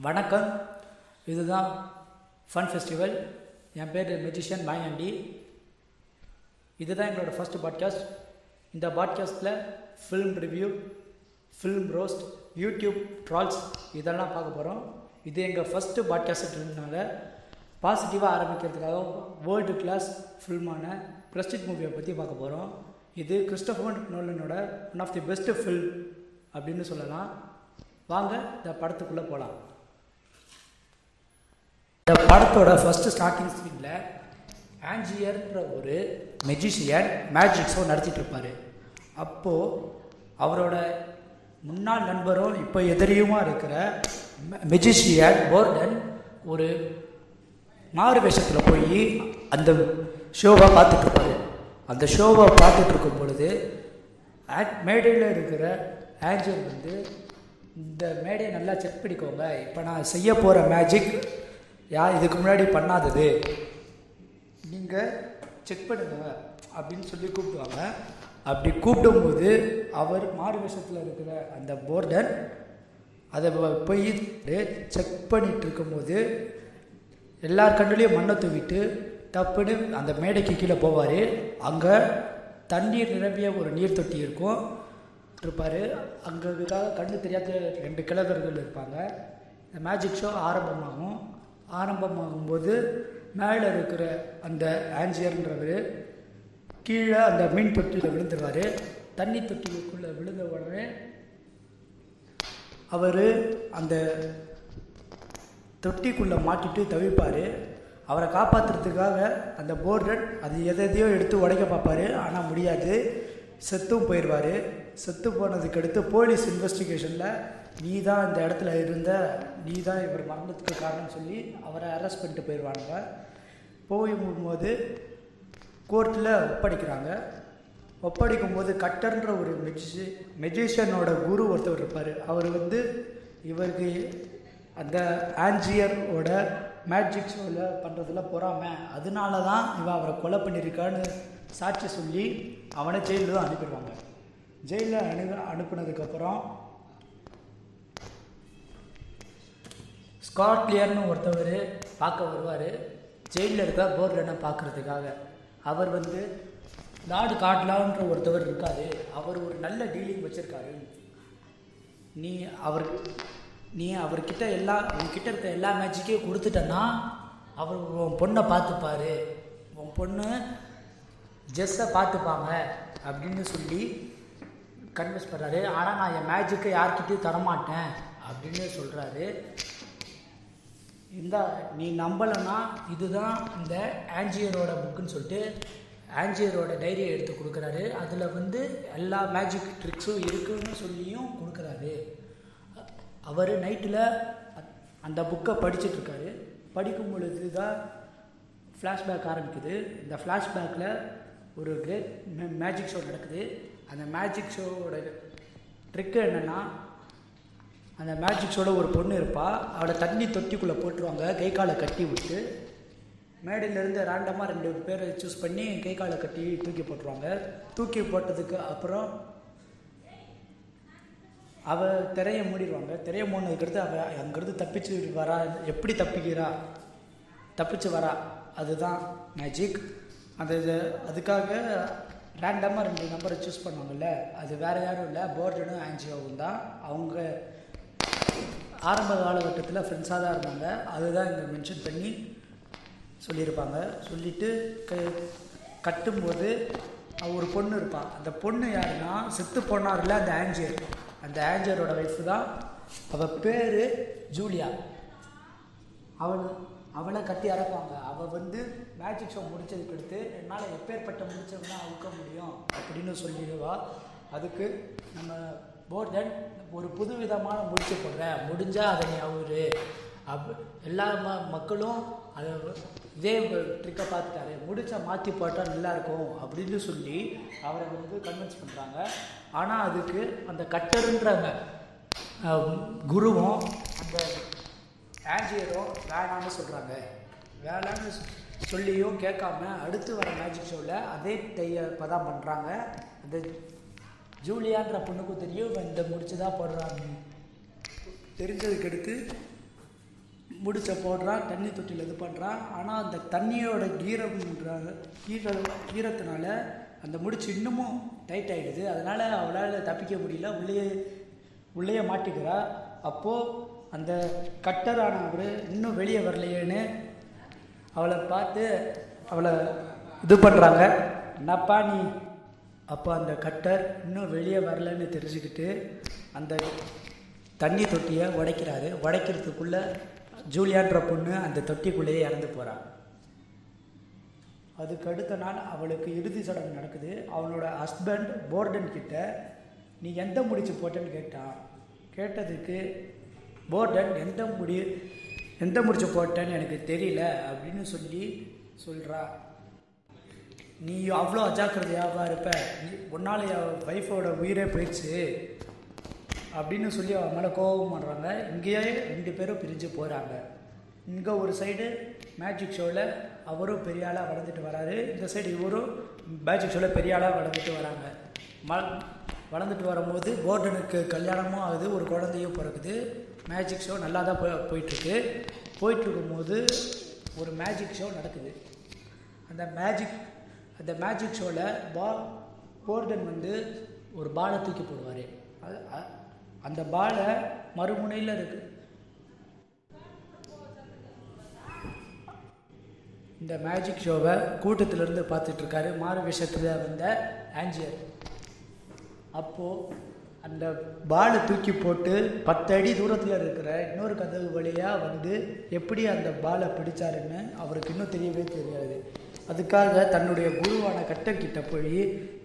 வணக்கம். இதுதான் fun festival என் பேர் மெஜிஷியன் மாயாண்டி இதுதான் எங்களோட ஃபஸ்ட் பாட்காஸ்ட் இந்த பாட்காஸ்ட்டில் film review film roast YouTube trolls இதெல்லாம் பார்க்க போகிறோம் இது எங்கள் ஃபஸ்ட்டு பாட்காஸ்ட்னால பாசிட்டிவாக ஆரம்பிக்கிறதுக்காக வேர்ல்டு கிளாஸ் ஃபில்மான பிரஸ்டிட் மூவியை பற்றி பார்க்க போகிறோம் இது Christopher நோலனோட one of the best film அப்படின்னு சொல்லலாம். வாங்க இந்த படத்துக்குள்ளே போகலாம் இந்த படத்தோட ஃபஸ்ட்டு ஸ்டார்டிங் சீனில் ஆஞ்சியர்ன்ற ஒரு மெஜிஷியன் மேஜிக் ஷோ நடத்திட்டு இருப்பார். அப்போது அவரோட முன்னாள் நண்பரும் இப்போ எதிரியுமா இருக்கிற மெஜிஷியன் போர்டன் ஒரு மாறு வேஷத்தில் போய் அந்த ஷோவை பார்த்துட்ருப்பாரு அந்த ஷோவை பார்த்துட்டு இருக்கும் பொழுது மேடையில் இருக்கிற ஆஞ்சல் வந்து இந்த மேடையை நல்லா செக் பண்ணிக்கோங்க. இப்போ நான் செய்ய போகிற மேஜிக் யா இதுக்கு முன்னாடி பண்ணாதது. நீங்கள் செக் பண்ணுங்க அப்படின்னு சொல்லி கூப்பிடுவாங்க. அப்படி கூப்பிடும்போது அவர் மாறு வேஷத்தில் இருக்கிற அந்த போர்டன் அதை போய் செக் பண்ணிட்டு இருக்கும்போது எல்லார் கண்ணுலேயும் மண்ணை தூவிட்டு தப்புன்னு அந்த மேடைக்கு கீழே போவார். அங்கே தண்ணீர் நிரம்பிய ஒரு நீர் தொட்டி இருக்கும். இருப்பார். அங்கே இதுக்காக கண்ணு தெரியாத ரெண்டு கிழக்கர்கள் இருப்பாங்க. இந்த மேஜிக் ஷோ ஆரம்பமாகும். ஆரம்பமாகும்போது மேலே இருக்கிற அந்த ஆஞ்சியர்ன்றவர் கீழே அந்த மீன் தொட்டியில் விழுந்துருவார். தண்ணி தொட்டிலுக்குள்ளே விழுந்த உடனே அவர் அந்த தொட்டிக்குள்ளே மாட்டிட்டு தவிப்பார். அவரை காப்பாற்றுறதுக்காக அந்த போர்டன் அது எதையோ எடுத்து உடைக்க பார்ப்பாரு. ஆனால் முடியாது. செத்தும் போயிடுவார் செத்து போனதுக்கு அடுத்து போலீஸ் இன்வெஸ்டிகேஷனில் நீ தான் இந்த இடத்துல இருந்த நீ தான் இவர் மரணத்துக்கு காரணம் சொல்லி அவரை அரெஸ்ட் பண்ணிட்டு போயிடுவாங்க போகும்போது கோர்ட்டில் ஒப்படைக்கிறாங்க. ஒப்படைக்கும் போது கட்டர்ன்ற ஒரு மெஜிஷி மெஜிஷியனோட குரு ஒருத்தவர் இருப்பார். அவர் வந்து இவருக்கு அந்த ஆன்ஜியரோட மேஜிக் ஷோவில் பண்ணுறதுல பொறாமை. அதனால தான் இவன் அவரை கொலை பண்ணியிருக்கான்னு சாட்சி சொல்லி அவனை ஜெயிலில் தான் அனுப்பிடுவாங்க. ஜெயிலில் அனு அனுப்புனதுக்கப்புறம் ஸ்காட்லியர்னு ஒருத்தவர் பார்க்க வருவார். ஜெயிலில் இருக்க என்ன பார்க்குறதுக்காக. அவர் வந்து நாடு காட்லான்ற ஒருத்தவர் இருக்காரு. அவர் ஒரு நல்ல டீலிங் வச்சுருக்காரு. நீ அவர் நீ அவர்கிட்ட எல்லா உங்ககிட்ட இருக்க எல்லா மேட்சுக்கையும் கொடுத்துட்டேன்னா அவர் உன் பொண்ணை பார்த்துப்பாரு. உன் பொண்ணு ஜெஸ்ஸை பார்த்துப்பாங்க அப்படின்னு சொல்லி கன்வின்ஸ் பண்ணுறாரு ஆனால் நான் என் மேஜிக்கை யார்கிட்டையும் தரமாட்டேன் அப்படின்னு சொல்கிறாரு இந்த நீ நம்பலைன்னா இதுதான் இந்த ஆஞ்சியரோட புக்குன்னு சொல்லிட்டு ஆஞ்சியரோட டைரியை எடுத்து கொடுக்குறாரு. அதில் வந்து எல்லா மேஜிக் ட்ரிக்ஸும் இருக்குன்னு சொல்லியும் கொடுக்குறாரு. அவர் நைட்டில் அந்த புக்கை படிச்சுட்ருக்காரு படிக்கும் பொழுது தான் ஃப்ளாஷ்பேக் ஆரம்பிக்குது. இந்த ஃப்ளாஷ்பேக்கில் ஒரு கிரேட் மேஜிக் ஷோ நடக்குது. அந்த மேஜிக் ஷோவோட ட்ரிக்கு என்னென்னா அந்த மேஜிக் ஷோட ஒரு பொண்ணு இருப்பாள் அவளை தண்ணி தொட்டிக்குள்ளே போட்டுருவாங்க. கை காலை கட்டி விட்டு மேடையிலேருந்து ரேண்டமாக ரெண்டு பேரை சூஸ் பண்ணி கை காலை கட்டி தூக்கி போட்டுருவாங்க. தூக்கி போட்டதுக்கு அப்புறம் அவள் திரையை மூடிடுவாங்க. திரையை மூடினதுக்கடுத்து அவள் அங்கேருந்து தப்பிச்சு வரா. எப்படி தப்பிக்கிறா? தப்பிச்சு வரா. அதுதான் மேஜிக் அந்த இது அதுக்காக ரேண்டமாக ரெண்டு நம்பரை சூஸ் பண்ணுவாங்கல்ல அது வேறு யாரும் இல்லை போர்டனும் ஆன்ஜியோவும் தான். அவங்க ஆரம்ப காலகட்டத்தில் ஃப்ரெண்ட்ஸாக தான் இருந்தாங்க. அதுதான் இங்கே மென்ஷன் பண்ணி சொல்லியிருப்பாங்க. சொல்லிட்டு க கட்டும்போது ஒரு பொண்ணு இருப்பாள் அந்த பொண்ணு யாருன்னா செத்து போனார்ல அந்த ஆஞ்சியர் அந்த ஆஞ்சரோட வயசு தான். அவள் பேர் ஜூலியா. அவள் அவளை கட்டி அறப்பாங்க. அவள் வந்து மேஜிக் ஷோ முடிச்சதுக்கு அடுத்து என்னால் எப்பேற்பட்ட முடிச்சவனா அவுக்க முடியும் அப்படின்னு சொல்லிடுவா. அதுக்கு நம்ம போர்டன் ஒரு புது விதமான முடிச்சு போடுறேன் முடிஞ்சால் அதை நீ அவரு. அப் எல்லா ம மக்களும் அதை இதே ட்ரிக்கை பார்த்துட்டாரு. முடிச்சா மாற்றி போட்டால் நல்லாயிருக்கும் அப்படின்னு சொல்லி அவரை வந்து கன்வின்ஸ் பண்ணுறாங்க ஆனால் அதுக்கு அந்த கட்டருன்றவங்க குருவும் அந்த ஆஞ்சியரும் வேணான்னு சொல்கிறாங்க வேணாம்னு சொல்லியும் கேட்காம அடுத்து வர மேஜிக் ஷோவில் அதே டைப்பை தான் பண்ணுறாங்க அந்த ஜூலியான்ற பொண்ணுக்கும் தெரியும் இந்த முடிச்சு தான் போடுறாங்க. தெரிஞ்சதுக்கு எடுத்து முடிச்ச போடுறான் தண்ணி தொட்டியில் இது பண்ணுறான் ஆனால் அந்த தண்ணியோட ஈரம்ன்ற ஈர ஈரத்தினால அந்த முடிச்சு இன்னமும் டைட் ஆகிடுது அதனால் அவளால் தப்பிக்க முடியல. உள்ளே உள்ளே மாட்டிக்கிறா. அப்போது அந்த கட்டரானவர் இன்னும் வெளியே வரலையேன்னு அவளை பார்த்து அவளை இது பண்ணுறாங்க என்னப்பா நீ? அப்போ அந்த கட்டர் இன்னும் வெளியே வரலன்னு தெரிஞ்சுக்கிட்டு அந்த தண்ணி தொட்டியை உடைக்கிறாரு. உடைக்கிறதுக்குள்ளே ஜூலியான்ற பொண்ணு அந்த தொட்டிக்குள்ளேயே இறந்து போகிறாள் அதுக்கு அடுத்த நாள் அவளுக்கு இறுதி சடங்கு நடக்குது. அவளோட ஹஸ்பண்ட் போர்டன் கிட்ட நீ எந்த முடிச்சு போட்டேன்னு கேட்டான். கேட்டதுக்கு போர்டன் எந்த முடி எந்த முடிச்சு போட்டேன்னு எனக்கு தெரியல அப்படின்னு சொல்லி சொல்கிறா நீ அவ்வளோ அஜாக்கிரதையாக இருப்ப? நீ உன்னால் என் ஒய்ஃபோட உயிரே போயிடுச்சு அப்படின்னு சொல்லி அவன் மேலே கோபம் பண்ணுறாங்க இங்கேயே ரெண்டு பேரும் பிரிஞ்சு போகிறாங்க இங்கே ஒரு சைடு மேஜிக் ஷோவில் அவரும் பெரிய ஆளாக வளர்ந்துட்டு வராரு. இந்த சைடு இவரும் மேஜிக் ஷோவில் பெரிய ஆளாக வளர்ந்துட்டு வராங்க. ம வளர்ந்துட்டு வரும்போது போர்டனுக்கு கல்யாணமும் ஆகுது ஒரு குழந்தையும் பிறக்குது. மேஜிக் ஷோ நல்லா தான் போய் போயிட்டுருக்கு. போயிட்டுருக்கும்போது ஒரு மேஜிக் ஷோ நடக்குது. அந்த மேஜிக் அந்த மேஜிக் ஷோவில் பா போர்டன் வந்து ஒரு பாலை தூக்கி போடுவார். அது அந்த பாலை மறுமுனையில் இருக்கு. இந்த மேஜிக் ஷோவை கூட்டத்திலேருந்து பார்த்துட்ருக்காரு மாறு விஷயத்தில் வந்த ஆஞ்சியர் அப்போது அந்த பாலை தூக்கி போட்டு பத்து அடி தூரத்தில் இருக்கிற இன்னொரு கதவு வழியாக வந்து எப்படி அந்த பாலை பிடிச்சாருன்னு அவருக்கு இன்னும் தெரியவே தெரியாது. அதுக்காக தன்னுடைய குருவான கட்டக்கிட்ட போய்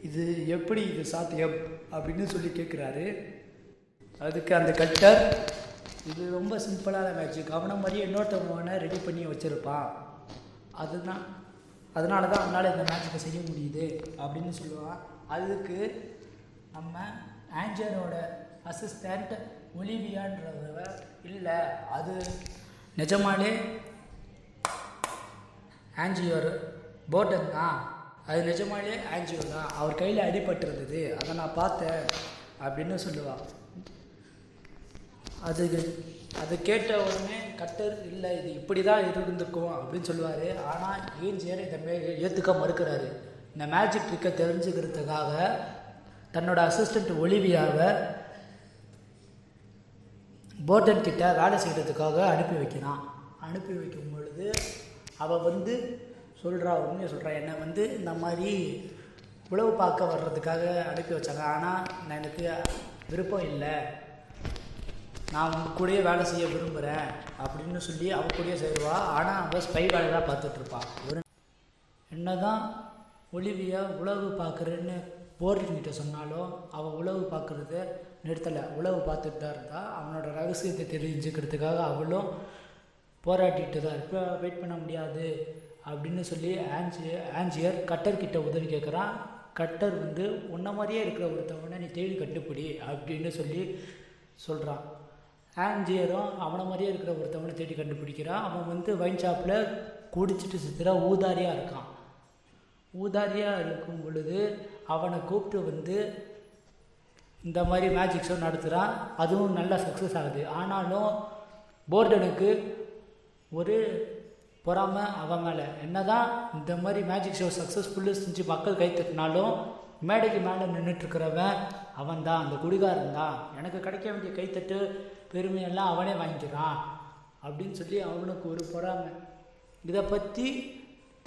இது எப்படி இது சாத்தியம்? அப்படின்னு சொல்லி கேட்குறாரு அதுக்கு அந்த கட்டர் இது ரொம்ப சிம்பிளான மேட்ச்சு அவனை மாதிரியே இன்னொருத்தவனை ரெடி பண்ணி வச்சுருப்பான். அதுதான் அதனால தான் அவனால் இந்த மேட்சுக்கு செய்ய முடியுது. அப்படின்னு சொல்லுவான். அதுக்கு நம்ம ஆஞ்சனோட அசிஸ்டண்ட் ஒலிவியான்றவ இல்லை அது நிஜமாலே ஆஞ்சியோர். போட்டன் தான். அது நிஜமாலே ஆஞ்சியோ தான். அவர் கையில் அடிபட்டிருந்தது அதை நான் பார்த்தேன் அப்படின்னு சொல்லுவாள் அதுக்கு அது கேட்ட உடனே கட்டர் இல்லை இது இப்படி தான் இருந்திருக்கும் அப்படின்னு சொல்லுவார். ஆனால் ஏஞ்சியர் இதை மே ஏற்றுக்க மறுக்கிறாரு. இந்த மேஜிக் ட்ரிக்கை தெரிஞ்சுக்கிறதுக்காக தன்னோட அசிஸ்டண்ட் ஒலிவியாவை போர்டன் கிட்ட வேலை செய்கிறதுக்காக அனுப்பி வைக்கிறான். அனுப்பி வைக்கும் பொழுது அவள் வந்து சொல்கிறா உண்மையை சொல்கிறா என்னை வந்து இந்த மாதிரி உழவு பார்க்க வர்றதுக்காக அனுப்பி வச்சாங்க. ஆனால் நான் எனக்கு விருப்பம் இல்லை. நான் உங்க கூடயே வேலை செய்ய விரும்புகிறேன் அப்படின்னு சொல்லி அவ கூடயே சேருவா. ஆனால் அவள் ஸ்பை வேலை தான் பார்த்துட்ருப்பாள் ஒரு என்ன தான் ஒளிவியாக உழவு பார்க்குறேன்னு போர்டிங்கிட்ட சொன்னாலும் அவள் உழவு பார்க்குறத நிறுத்தலை. உழவு பார்த்துட்டு தான் இருந்தா. அவனோட ரகசியத்தை தெரிஞ்சுக்கிறதுக்காக அவளும் போராட்டிகிட்டு தான் இப்போ வெயிட் பண்ண முடியாது அப்படின்னு சொல்லி ஆன்சியர் ஆன்சியர் கட்டர்கிட்ட உதவி கேட்குறான் கட்டர் வந்து உன்ன மாதிரியே இருக்கிற ஒருத்தவனை நீ தேடி கண்டுபிடி அப்படின்னு சொல்லி சொல்கிறான் ஆஞ்சியரும் அவனை மாதிரியே இருக்கிற ஒருத்தவனை தேடி கண்டுபிடிக்கிறான். அவன் வந்து வைன் ஷாப்பில் குடிச்சிட்டு சுற்றுற ஊதாரியாக இருக்கான். ஊதாரியாக இருக்கும் பொழுது அவனை கூப்பிட்டு வந்து இந்த மாதிரி மேஜிக் ஷோ நடத்துகிறான் அதுவும் நல்லா சக்ஸஸ் ஆகுது. ஆனாலும் போர்டனுக்கு ஒரு பொறாமை அவன் மேலே. என்ன தான் இந்த மாதிரி மேஜிக் ஷோ சக்ஸஸ்ஃபுல்லு செஞ்சு மக்கள் கை தட்டினாலும் மேடைக்கு மேலே நின்றுட்டுருக்கிறவன் அவன் தான் அந்த குடிகாரன் தான் எனக்கு கிடைக்க வேண்டிய கைத்தட்டு பெருமையெல்லாம் அவனே வாங்கிக்கிறான் அப்படின்னு சொல்லி அவனுக்கு ஒரு பொறாமை. இதை பற்றி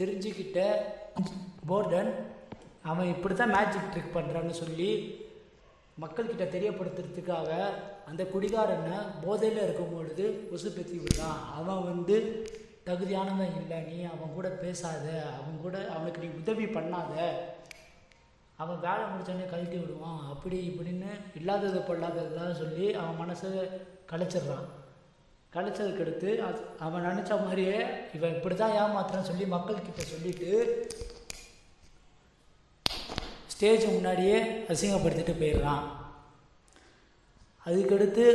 தெரிஞ்சுக்கிட்ட போர்டன் அவன் இப்படி தான் மேஜிக் ட்ரிக் பண்ணுறான்னு சொல்லி மக்கள்கிட்ட தெரியப்படுத்துறதுக்காக அந்த குடிகாரனை போதையில் இருக்கும் பொழுது உசுப்பேத்தி விடுறான். அவன் வந்து தகுதியானவன் இல்லை நீ அவன் கூட பேசாத அவன் கூட அவனுக்கு நீ உதவி பண்ணாத. அவன் வேலை முடிச்சோடனே கழட்டி விடுவான். அப்படி இப்படின்னு இல்லாதது பொல்லாததெல்லாம் சொல்லி அவன் மனசை கலைச்சிடுறான். கலைச்சதுக்கு அடுத்து அது அவன் நினச்ச மாதிரியே இவன் இப்படி தான் ஏமாத்துறான்னு சொல்லி மக்கள்கிட்ட சொல்லிட்டு ஸ்டேஜ் முன்னாடியே அசிங்கப்படுத்திட்டு போயிடுறான். அதுக்கடுத்து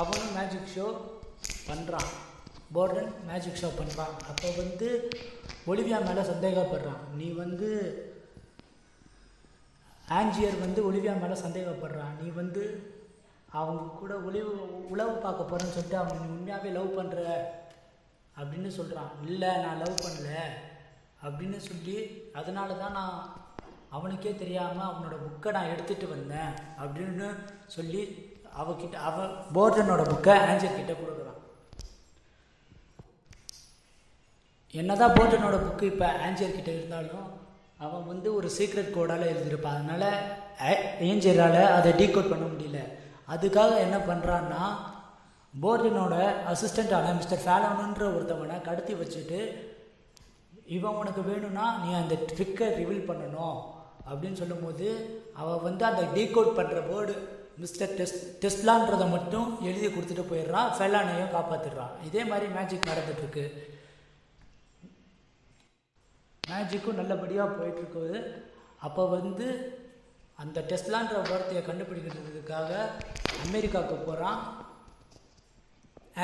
அவனும் மேஜிக் ஷோ பண்ணுறான் போர்டன் மேஜிக் ஷோ பண்ணுறான் அப்போ வந்து ஒலிவியா மேலே சந்தேகப்படுறான். நீ வந்து ஆஞ்சியர் வந்து ஒலிவியா மேலே சந்தேகப்படுறான். நீ வந்து அவங்க கூட ஒளிவு உழவு பார்க்க போகிறேன்னு சொல்லிட்டு அவங்க நீ உண்மையாகவே லவ் பண்ணுற அப்படின்னு சொல்கிறான் இல்லை நான் லவ் பண்ணல அப்படின்னு சொல்லி அதனால தான் நான் அவனுக்கே தெரியாமல் அவனோட புக்கை நான் எடுத்துகிட்டு வந்தேன் அப்படின்னு சொல்லி அவகிட்ட அவ போர்டனோட புக்கை ஆன்சர் கிட்ட கொடுக்குறான். என்னதான் போர்டனோட புக்கு இப்போ ஆன்சர் கிட்ட இருந்தாலும் அவன் வந்து ஒரு சீக்ரெட் கோடால் எழுதியிருப்பான். அதனால் ஏஞ்சரால் அதை டீகோட் பண்ண முடியல. அதுக்காக என்ன பண்ணுறான்னா போர்டனோட அசிஸ்டண்ட்டான மிஸ்டர் ஃபேலோனுன்ற ஒருத்தவனை கடத்தி வச்சுட்டு இவன் உனக்கு வேணும்னா நீ அந்த ட்ரிக்கை ரிவீல் பண்ணணும். அப்படின்னு சொல்லும்போது அவள் வந்து அந்த டீகோட் பண்ணுற போர்டு மிஸ்டர் டெஸ்ட் டெஸ்ட்லான்றதை மட்டும் எழுதி கொடுத்துட்டு போயிடுறான் ஃபெல்லானையும் காப்பாற்றிடுறான் இதே மாதிரி மேஜிக் நடந்துட்டுருக்கு. மேஜிக்கும் நல்லபடியாக போயிட்டுருக்குது. அப்போ வந்து அந்த டெஸ்ட்லான்ற வார்த்தையை கண்டுபிடிக்கிறதுக்காக அமெரிக்காவுக்கு போகிறான்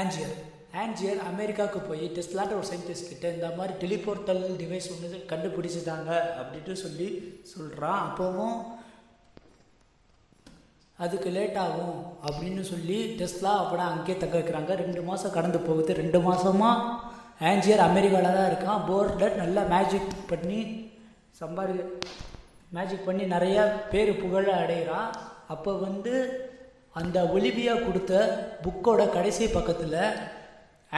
ஆஞ்சியர் ஆன்ஜியர் அமெரிக்காவுக்கு போய் டெஸ்ட்லான்ற ஒரு சயின்டிஸ்ட் கிட்ட இந்த மாதிரி டெலிபோர்ட்டல் டிவைஸ் ஒன்று கண்டுபிடிச்சிட்டாங்க அப்படின்ட்டு சொல்லி சொல்கிறான் அப்போவும் அதுக்கு லேட் ஆகும் அப்படின்னு சொல்லி டெஸ்லா அப்படா அங்கேயே தக்க வைக்கிறாங்க. ரெண்டு மாதம் கடந்து போகுது. ரெண்டு மாதமாக ஆன்ஜியர் அமெரிக்காவில் தான் இருக்கான். போர்டில் நல்லா மேஜிக் பண்ணி சம்பாதி மேஜிக் பண்ணி நிறையா பேர் புகழ அடைகிறான். அப்போ வந்து அந்த ஒலிவியா கொடுத்த புக்கோட கடைசி பக்கத்தில்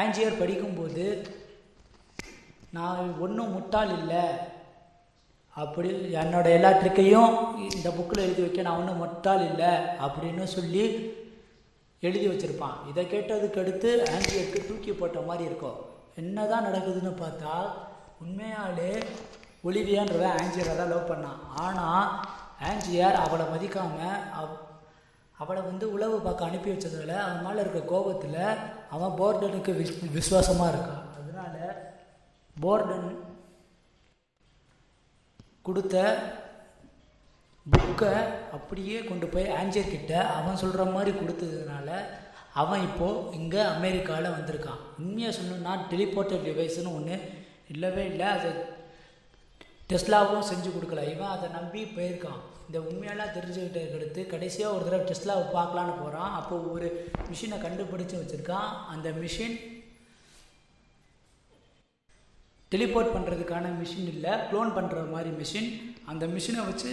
ஆஞ்சியர் படிக்கும்போது நான் ஒன்றும் முட்டாள் இல்லை. அப்படி என்னோட எல்லா ட்ரிக்கையும் இந்த புக்கில் எழுதி வைக்க நான் ஒன்றும் முட்டாள் இல்லை அப்படின்னு சொல்லி எழுதி வச்சுருப்பான். இதை கேட்டதுக்கு அடுத்து ஆஞ்சியருக்கு தூக்கி போட்ட மாதிரி இருக்கும். என்னதான் நடக்குதுன்னு பார்த்தா உண்மையாலே ஒலிவியான்றவன் ஆஞ்சியரை தான் லவ் பண்ணான். ஆனால் ஆஞ்சியார் அவளை மதிக்காமல் அவ் அவளை வந்து உளவு பார்க்க அனுப்பி வச்சதால அவன் மேலே இருக்க கோபத்தில் அவன் போர்டனுக்கு விஸ் விசுவாசமாக இருக்கான் அதனால போர்டன் கொடுத்த புக்கை அப்படியே கொண்டு போய் ஆஞ்சர் கிட்ட அவன் சொல்கிற மாதிரி கொடுத்ததுனால அவன் இப்போது இங்கே அமெரிக்காவில் வந்திருக்கான். உண்மையாக சொல்லணும்னா டெலிபோர்ட்டர் டிவைஸ்னு ஒன்று இல்லவே இல்லை. அதை டெஸ்லாவும் செஞ்சு கொடுக்கல. இவன் அதை நம்பி போயிருக்கான். இந்த உண்மையெல்லாம் தெரிஞ்சுக்கிட்டதுக்கு அடுத்து கடைசியாக ஒரு தடவை டெஸ்லாவை பார்க்கலான்னு போகிறான் அப்போ ஒரு மிஷினை கண்டுபிடிச்சு வச்சுருக்கான். அந்த மிஷின் டெலிபோர்ட் பண்ணுறதுக்கான மிஷின் இல்லை க்ளோன் பண்ணுற மாதிரி மிஷின் அந்த மிஷினை வச்சு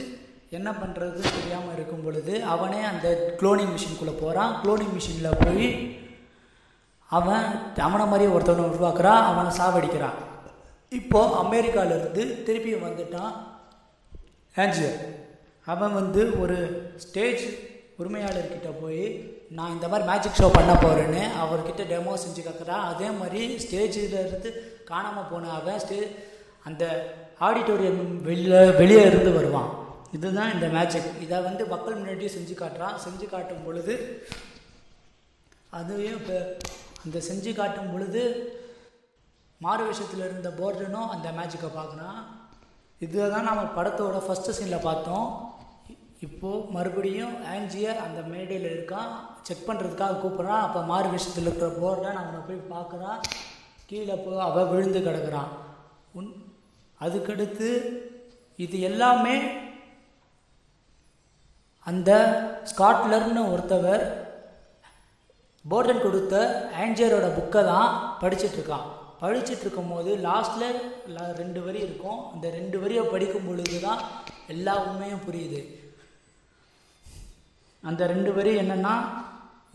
என்ன பண்ணுறதுன்னு தெரியாமல் இருக்கும் பொழுது அவனே அந்த க்ளோனிங் மிஷின்குள்ளே போகிறான் க்ளோனிங் மிஷினில் போய் அவன் அவனை மாதிரியே ஒருத்தவனை உருவாக்குறான். அவனை சாவடிக்கிறான். இப்போது அமெரிக்காவிலேருந்து திருப்பி வந்துட்டான் ஆன்ஜியர். அவன் வந்து ஒரு ஸ்டேஜ் உரிமையாளர்கிட்ட போய் நான் இந்த மாதிரி மேஜிக் ஷோ பண்ண போகிறேன்னு அவர்கிட்ட டெமோ செஞ்சு கற்றுறான் அதே மாதிரி ஸ்டேஜில் இருந்து காணாமல் போன அவன் ஸ்டே அந்த ஆடிட்டோரியம் வெளியே வெளியே இருந்து வருவான். இதுதான் இந்த மேஜிக் இதை வந்து மக்கள் முன்னாடியும் செஞ்சு காட்டுறான். செஞ்சு காட்டும் பொழுது அதுவே இப்போ அந்த செஞ்சு காட்டும் பொழுது மாறு விஷயத்தில் இருந்த போர்டனும் அந்த மேஜிக்கை பார்க்குறான் இதை தான் நம்ம படத்தோட ஃபஸ்ட்டு சீனில் பார்த்தோம். இப்போது மறுபடியும் ஆன்ஜியர் அந்த மேடையில் இருக்கான் செக் பண்ணுறதுக்காக கூப்பிட்றான் அப்போ மாறு விஷயத்தில் இருக்கிற போர்டை அவனை போய் பார்க்குறான் கீழே போய் அவள் விழுந்து கிடக்குறான் உன் அதுக்கடுத்து இது எல்லாமே அந்த ஸ்காட்லர்னு ஒருத்தவர் போர்டன் கொடுத்த ஆன்ஜியரோட புக்கை தான் படிச்சிட்ருக்கான் படிச்சுட்டு இருக்கும்போது லாஸ்ட்டில் ரெண்டு வரி இருக்கும். அந்த ரெண்டு வரியை படிக்கும் பொழுது தான் எல்லா உண்மையும் புரியுது. அந்த ரெண்டு வரி என்னென்னா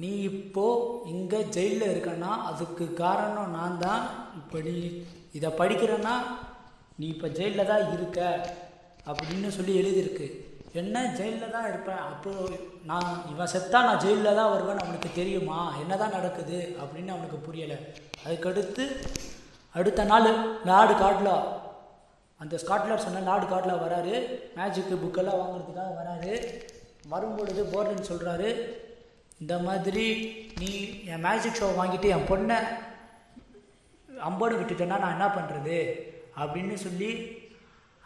நீ இப்போது இங்கே ஜெயிலில் இருக்கன்னா அதுக்கு காரணம் நான் தான் இப்போ நீ இதை படிக்கிறேன்னா நீ இப்போ ஜெயிலில் தான் இருக்க. அப்படின்னு சொல்லி எழுதியிருக்கு. என்ன ஜெயிலில் தான் இருப்பேன். அப்போ நான் இவன் செத்தா நான் ஜெயிலில் தான் வருவேன் அவனுக்கு தெரியுமா? என்ன தான் நடக்குது? அப்படின்னு அவனுக்கு புரியலை. அதுக்கடுத்து அடுத்த நாள் லார்டு காட்லா. அந்த ஸ்காட்லாண்ட் சொன்ன லார்டு காட்லா வராரு. மேஜிக்கு புக்கெல்லாம் வாங்குறதுக்காக வராரு. வரும்பொழுது போர்டன் சொல்கிறாரு இந்த மாதிரி நீ என் மேஜிக் ஷோ வாங்கிட்டு என் பொண்ணை அம்போடு விட்டுட்டேன்னா நான் என்ன பண்ணுறது அப்படின்னு சொல்லி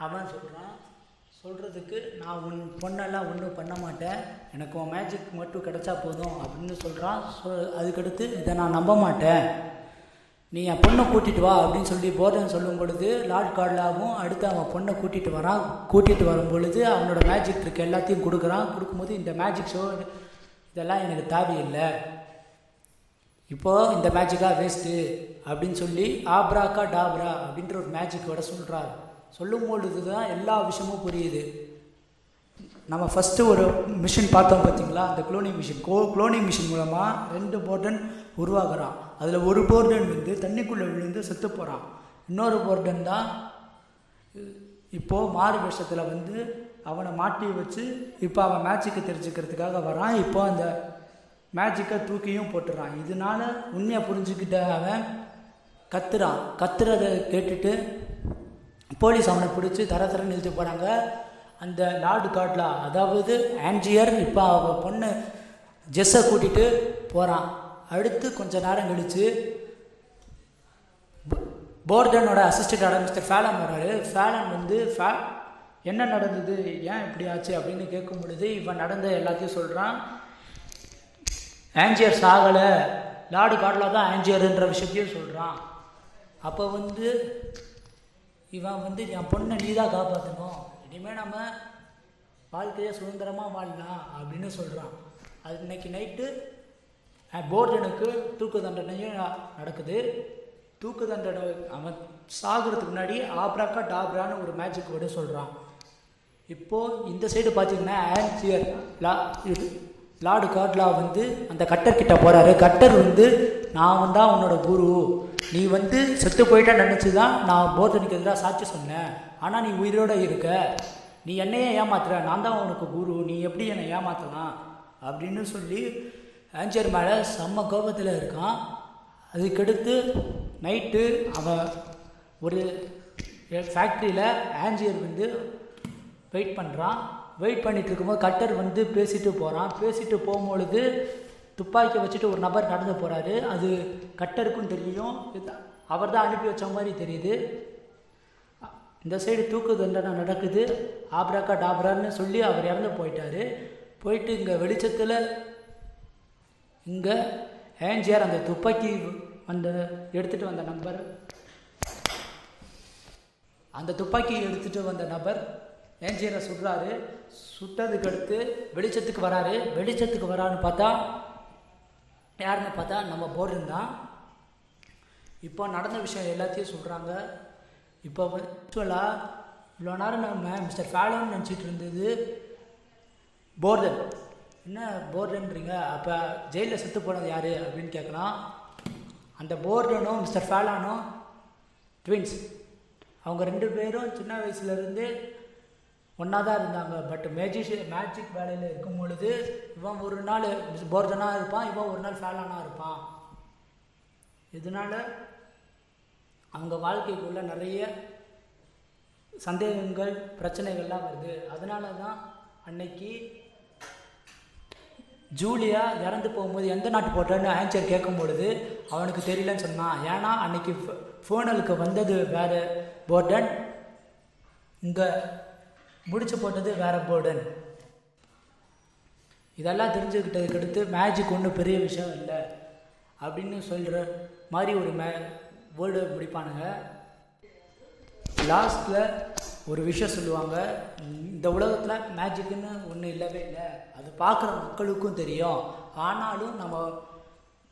அவன் சொல்கிறான் சொல்கிறதுக்கு நான் உன் பொண்ணெல்லாம் ஒன்றும் பண்ண மாட்டேன். எனக்கு உன் மேஜிக் மட்டும் கிடச்சா போதும் அப்படின்னு சொல்கிறான் சொ அதுக்கடுத்து இதை நான் நம்ப மாட்டேன். நீ என் பொண்ணை கூட்டிகிட்டு வா அப்படின்னு சொல்லி போர்டன் சொல்லும் பொழுது லார்ட் கார்ட்லாவும் அடுத்து அவன் பொண்ணை கூட்டிகிட்டு வரான். கூட்டிகிட்டு வரும் பொழுது அவனோட மேஜிக் ட்ரிக் எல்லாத்தையும் கொடுக்குறான். கொடுக்கும்போது இந்த மேஜிக் ஷோ இதெல்லாம் எனக்கு தேவையில்லை. இப்போது இந்த மேஜிக்காக வேஸ்ட்டு அப்படின்னு சொல்லி ஆப்ராக்கா டாப்ரா அப்படின்ற ஒரு மேஜிக்கோட சொல்கிறார் சொல்லும் பொழுது தான் எல்லா விஷயமும் புரியுது. நம்ம ஃபஸ்ட்டு ஒரு மிஷின் பார்த்தோம் பார்த்தீங்களா? அந்த குளோனிங் மிஷின் கோ குளோனிங் மிஷின் மூலமாக ரெண்டு போர்டன் உருவாகுறான் அதில் ஒரு போர்டன் வந்து தண்ணிக்குள்ளே விழுந்து செத்து போகிறான் இன்னொரு போர்டன் தான் இப்போது மாறு வருஷத்தில் வந்து அவனை மாட்டி வச்சு இப்போ அவன் மேட்சுக்கு தெரிஞ்சுக்கிறதுக்காக வரான். இப்போ அந்த மேஜிக்கை தூக்கியும் போட்டுறான். இதனால உண்மையை புரிஞ்சுக்கிட்ட அவன் கத்துறான். கத்துறதை கேட்டுட்டு போலீஸ் அவனை பிடிச்சி தர தரன்னு நிறுத்தி போகிறாங்க அந்த லார்டு காட்லா. அதாவது ஆன்ஜியர் இப்போ அவள் பொண்ணு ஜெஸ்ஸை கூட்டிகிட்டு போகிறான் அடுத்து கொஞ்ச நேரம் கழித்து போர்டனோட அசிஸ்டண்டான மிஸ்டர் ஃபேலன் வர்றாரு. ஃபேலன் வந்து ஃபே என்ன நடந்தது? ஏன் இப்படி ஆச்சு? அப்படின்னு கேட்கும் பொழுது இவன் நடந்த எல்லாத்தையும் சொல்கிறான் ஆன்ஜியர் சாகலை. லார்டு காட்லா தான் ஆன்ஜியர்ன்ற விஷயத்தையும் சொல்கிறான் அப்போ வந்து இவன் வந்து என் பொண்ணை நீ தான் காப்பாற்றணும் இனிமேல் நம்ம வாழ்க்கையை சுதந்திரமாக வாழலாம் அப்படின்னு சொல்கிறான் அது இன்னைக்கு நைட்டு போர்டனுக்கு தூக்கு தண்டனையும் நடக்குது. தூக்கு தண்டனை அவன் சாகிறதுக்கு முன்னாடி ஆப்ராக்கா டாப்ரான்னு ஒரு மேஜிக் வேர்டு சொல்கிறான் இப்போது இந்த சைடு பார்த்தீங்கன்னா ஆன்சியர் லா இது லார்டு காட்லா வந்து அந்த கட்டர்கிட்ட போகிறாரு கட்டர் வந்து நான் தான் உன்னோட குரு. நீ வந்து செத்து போயிட்டா நினச்சி தான் நான் போர்தனுக்கு எதிராக சாட்சி சொன்னேன். ஆனால் நீ உயிரோடு இருக்க. நீ என்னையே ஏமாத்துற. நான் தான் உனக்கு குரு. நீ எப்படி என்னை ஏமாற்றலாம் அப்படின்னு சொல்லி ஆஞ்சர் மேலே செம்ம கோபத்தில் இருக்கான். அதுக்கடுத்து நைட்டு அவன் ஒரு ஃபேக்ட்ரியில் ஆஞ்சியர் வந்து வெயிட் பண்ணுறான் வெயிட் பண்ணிட்டு இருக்கும்போது கட்டர் வந்து பேசிட்டு போகிறான் பேசிட்டு போகும்பொழுது துப்பாக்கி வச்சுட்டு ஒரு நபர் நடந்து போகிறாரு அது கட்டருக்கும் தெரியும். அவர் தான் அனுப்பி வச்ச மாதிரி தெரியுது. இந்த சைடு தூக்கு தண்டனை நடக்குது. ஆப்ராக்கா டாப்ரான்னு சொல்லி அவர் இறந்து போயிட்டார். போயிட்டு இங்கே வெளிச்சத்தில் இங்கே ஏஞ்சியார் அந்த துப்பாக்கி அந்த எடுத்துகிட்டு வந்த நபர். அந்த துப்பாக்கி எடுத்துகிட்டு வந்த நபர் ஏஞ்சியரை சுடுறாரு சுட்டதுக்கு அடுத்து வெளிச்சத்துக்கு வராரு. வெளிச்சத்துக்கு வரான்னு பார்த்தா யாருன்னு பார்த்தா நம்ம போர்டன் தான். இப்போ நடந்த விஷயம் எல்லாத்தையும் சொல்கிறாங்க இப்போ ஆக்சுவலாக இவ்வளோ நேரம் நம்ம மிஸ்டர் ஃபேலோன்னு நினச்சிட்டு இருந்தது போர்டன். என்ன போர்டன்றீங்க? அப்போ ஜெயிலில் செத்து போனது யார் அப்படின்னு கேட்கலாம். அந்த போர்டனும் மிஸ்டர் ஃபேலானும் ட்வின்ஸ் அவங்க ரெண்டு பேரும் சின்ன வயசுலேருந்து ஒன்றா தான் இருந்தாங்க. பட் மேஜிஷ் மேஜிக் வேலையில் இருக்கும் பொழுது இவன் ஒரு நாள் போர்டனாக இருப்பான் இவன் ஒரு நாள் ஃபேலானாக இருப்பான். இதனால் அவங்க வாழ்க்கைக்குள்ள நிறைய சந்தேகங்கள் பிரச்சனைகள்லாம் வருது. அதனால தான் அன்னைக்கு ஜூலியா இறந்து போகும்போது எந்த நாட்டு போட்டேன்னு ஆன்சர் கேட்கும் பொழுது அவனுக்கு தெரியலன்னு சொன்னான். ஏன்னா அன்னைக்கு ஃபோனலுக்கு வந்தது வேறு போர்டன் இங்கே முடிச்சு போட்டது வேறு போர்டன் இதெல்லாம் தெரிஞ்சுக்கிட்டதுக்கு அடுத்து மேஜிக் ஒன்றும் பெரிய விஷயம் இல்லை. அப்படின்னு சொல்கிற மாதிரி ஒரு மே வேர்டு முடிப்பானுங்க. லாஸ்ட்டில் ஒரு விஷயம் சொல்லுவாங்க. இந்த உலகத்தில் மேஜிக்குன்னு ஒன்றும் இல்லவே இல்லை. அது பார்க்குற மக்களுக்கும் தெரியும். ஆனாலும் நம்ம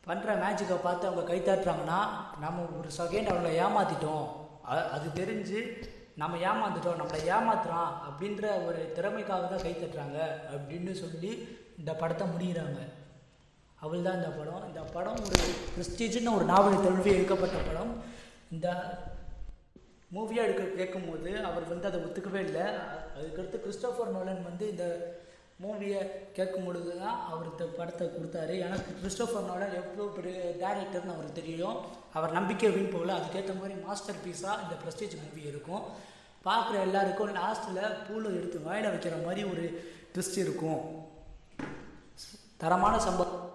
பண்ணுற மேஜிக்கை பார்த்து அவங்க கைத்தாட்டுறாங்கன்னா நம்ம ஒரு செகண்ட் அவங்கள ஏமாற்றிட்டோம் அது தெரிஞ்சு நம்ம ஏமாந்துட்டோம் நம்மளை ஏமாத்துறான் அப்படின்ற ஒரு திறமைக்காக தான் கைத்தட்டுறாங்க அப்படின்னு சொல்லி இந்த படத்தை முடிகிறாங்க அவள் தான் இந்த படம். இந்த படம் ஒரு ப்ரெஸ்டீஜ்னு ஒரு நாவல் தழுவி எடுக்கப்பட்ட படம். இந்த மூவியாக எடுக்க கேட்கும்போது அவர் வந்து அதை ஒத்துக்கவே இல்லை. அதுக்கடுத்து கிறிஸ்டோஃபர் நோலன் வந்து இந்த மூவியை கேட்கும் பொழுது தான் அவர் இந்த படத்தை கொடுத்தாரு. எனக்கு கிறிஸ்டோஃபர் நோலன் எவ்வளோ பெரிய டேரக்டர்னு அவருக்கு தெரியும். அவர் நம்பிக்கை வீண் போகல. அதுக்கேற்ற மாதிரி மாஸ்டர் பீஸாக இந்த ப்ரெஸ்டீஜ் மூவி இருக்கும். பார்க்குற எல்லாருக்கும் லாஸ்ட்டில் பூலை எடுத்து வாயில் வைக்கிற மாதிரி ஒரு ட்விஸ்ட் இருக்கும். தரமான சம்பவம்.